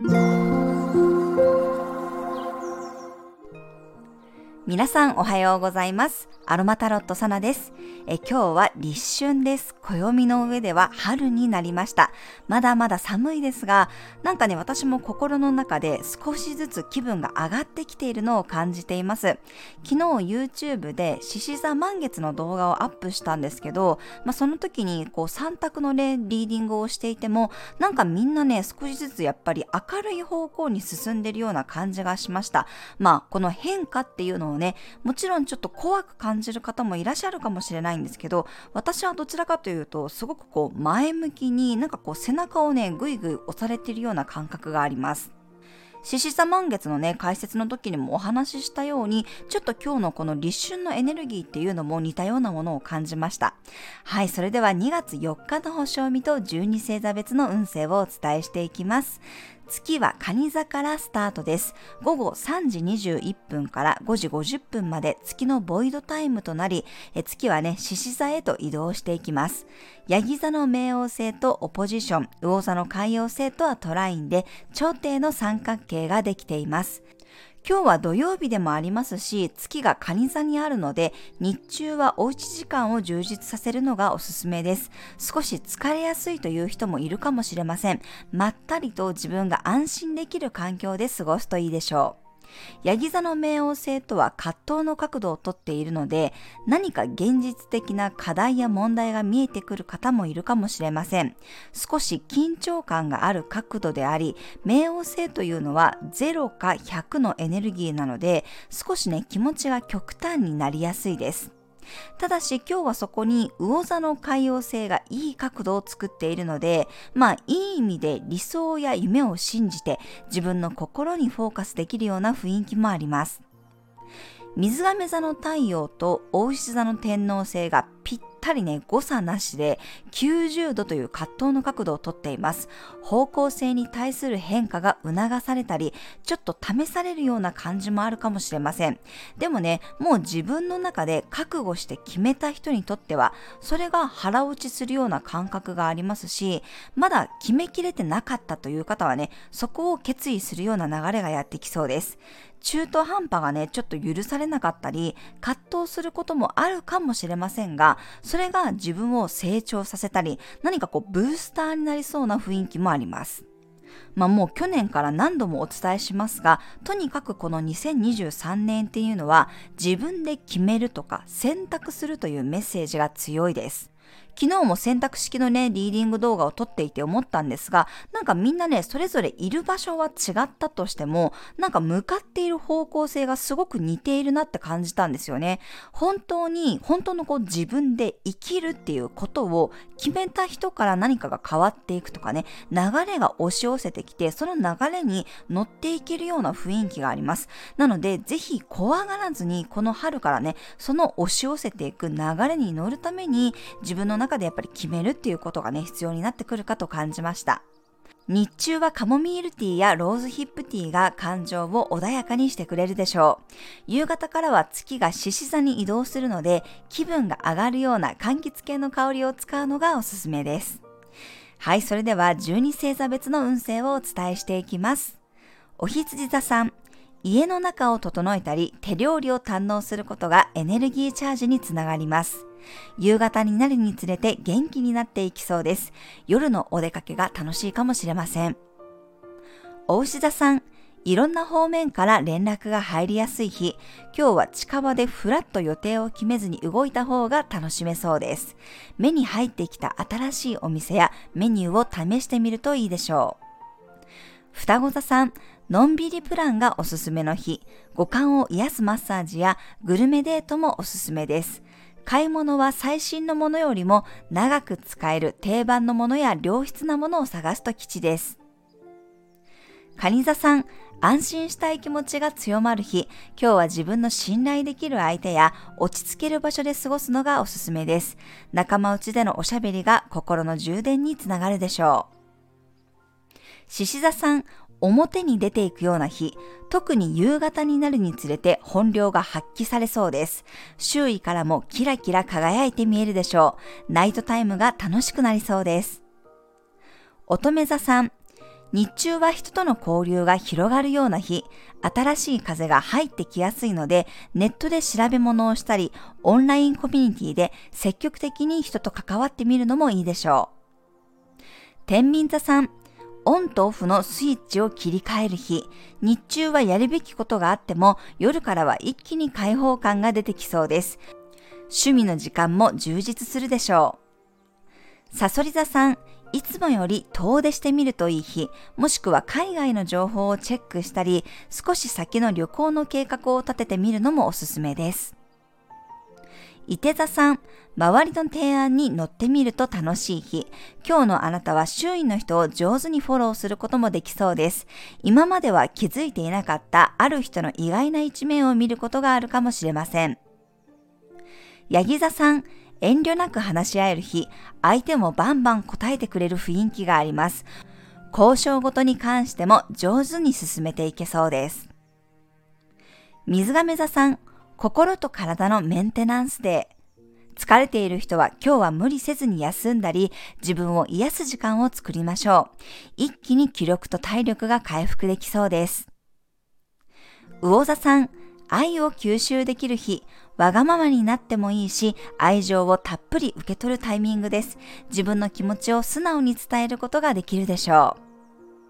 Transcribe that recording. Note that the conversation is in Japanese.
皆さんおはようございます。アロマタロットサナです。え今日は立春です。暦の上では春になりました。まだまだ寒いですが、なんかね、私も心の中で少しずつ気分が上がってきているのを感じています。昨日 YouTube で獅子座満月の動画をアップしたんですけど、まあ、その時にこう3択の、リーディングをしていても、なんかみんなね、少しずつやっぱり明るい方向に進んでるような感じがしました。まあ、この変化っていうのをね、もちろんちょっと怖く感じる方もいらっしゃるかもしれないんですけど、私はどちらかというと、すごくこう前向きになんかこう背中をね、ぐいぐい押されているような感覚があります。獅子座満月のね、解説の時にもお話ししたように、ちょっと今日のこの立春のエネルギーっていうのも似たようなものを感じました。はい、それでは2月4日の星を見と12星座別の運勢をお伝えしていきます。月は蟹座からスタートです。午後3時21分から5時50分まで月のボイドタイムとなり、月はね、獅子座へと移動していきます。ヤギ座の冥王星とオポジション、魚座の海洋星とはトラインで、頂点の三角形ができています。今日は土曜日でもありますし、月が蟹座にあるので、日中はおうち時間を充実させるのがおすすめです。少し疲れやすいという人もいるかもしれません。まったりと自分が安心できる環境で過ごすといいでしょう。ヤギ座の冥王星とは葛藤の角度をとっているので何か現実的な課題や問題が見えてくる方もいるかもしれません。少し緊張感がある角度であり冥王星というのは0か100のエネルギーなので少しね気持ちが極端になりやすいです。ただし今日はそこに魚座の海洋星がいい角度を作っているので、まあいい意味で理想や夢を信じて自分の心にフォーカスできるような雰囲気もあります。水亀座の太陽と大牛座の天王星がぴったりね、誤差なしで90度という葛藤の角度をとっています。方向性に対する変化が促されたり、ちょっと試されるような感じもあるかもしれません。でもね、もう自分の中で覚悟して決めた人にとっては、それが腹落ちするような感覚がありますし、まだ決めきれてなかったという方はね、そこを決意するような流れがやってきそうです。中途半端がね、ちょっと許されなかったり、葛藤することもあるかもしれませんが、そそれが自分を成長させたり、何かこうブースターになりそうな雰囲気もあります。まあもう去年から何度もお伝えしますが、とにかくこの2023年っていうのは自分で決めるとか選択するというメッセージが強いです。昨日も選択式のね、リーディング動画を撮っていて思ったんですが、なんかみんなね、それぞれいる場所は違ったとしても、なんか向かっている方向性がすごく似ているなって感じたんですよね。本当に、本当のこう自分で生きるっていうことを決めた人から何かが変わっていくとかね、流れが押し寄せてきて、その流れに乗っていけるような雰囲気があります。なので、ぜひ怖がらずに、この春からね、その押し寄せていく流れに乗るために、自分の中中でやっぱり決めるっていうことがね、必要になってくるかと感じました。日中はカモミールティーやローズヒップティーが感情を穏やかにしてくれるでしょう。夕方からは月が獅子座に移動するので気分が上がるような柑橘系の香りを使うのがおすすめです。はい、それでは12星座別の運勢をお伝えしていきます。お羊座さん、家の中を整えたり手料理を堪能することがエネルギーチャージにつながります。夕方になるにつれて元気になっていきそうです。夜のお出かけが楽しいかもしれません。お牛座さん、いろんな方面から連絡が入りやすい日、今日は近場でふらっと予定を決めずに動いた方が楽しめそうです。目に入ってきた新しいお店やメニューを試してみるといいでしょう。双子座さん、のんびりプランがおすすめの日、五感を癒すマッサージやグルメデートもおすすめです。買い物は最新のものよりも長く使える定番のものや良質なものを探すと吉です。蟹座さん、安心したい気持ちが強まる日、今日は自分の信頼できる相手や落ち着ける場所で過ごすのがおすすめです。仲間内でのおしゃべりが心の充電につながるでしょう。獅子座さん、表に出ていくような日、特に夕方になるにつれて本領が発揮されそうです。周囲からもキラキラ輝いて見えるでしょう。ナイトタイムが楽しくなりそうです。乙女座さん、日中は人との交流が広がるような日、新しい風が入ってきやすいので、ネットで調べ物をしたり、オンラインコミュニティで積極的に人と関わってみるのもいいでしょう。天秤座さん、オンとオフのスイッチを切り替える日、日中はやるべきことがあっても、夜からは一気に開放感が出てきそうです。趣味の時間も充実するでしょう。サソリ座さん、いつもより遠出してみるといい日、もしくは海外の情報をチェックしたり、少し先の旅行の計画を立ててみるのもおすすめです。伊手座さん、周りの提案に乗ってみると楽しい日。今日のあなたは周囲の人を上手にフォローすることもできそうです。今までは気づいていなかったある人の意外な一面を見ることがあるかもしれません。ヤギ座さん、遠慮なく話し合える日、相手もバンバン答えてくれる雰囲気があります。交渉ごとに関しても上手に進めていけそうです。水亀座さん、心と体のメンテナンスデー。疲れている人は今日は無理せずに休んだり、自分を癒す時間を作りましょう。一気に気力と体力が回復できそうです。魚座さん、愛を吸収できる日、わがままになってもいいし、愛情をたっぷり受け取るタイミングです。自分の気持ちを素直に伝えることができるでしょう。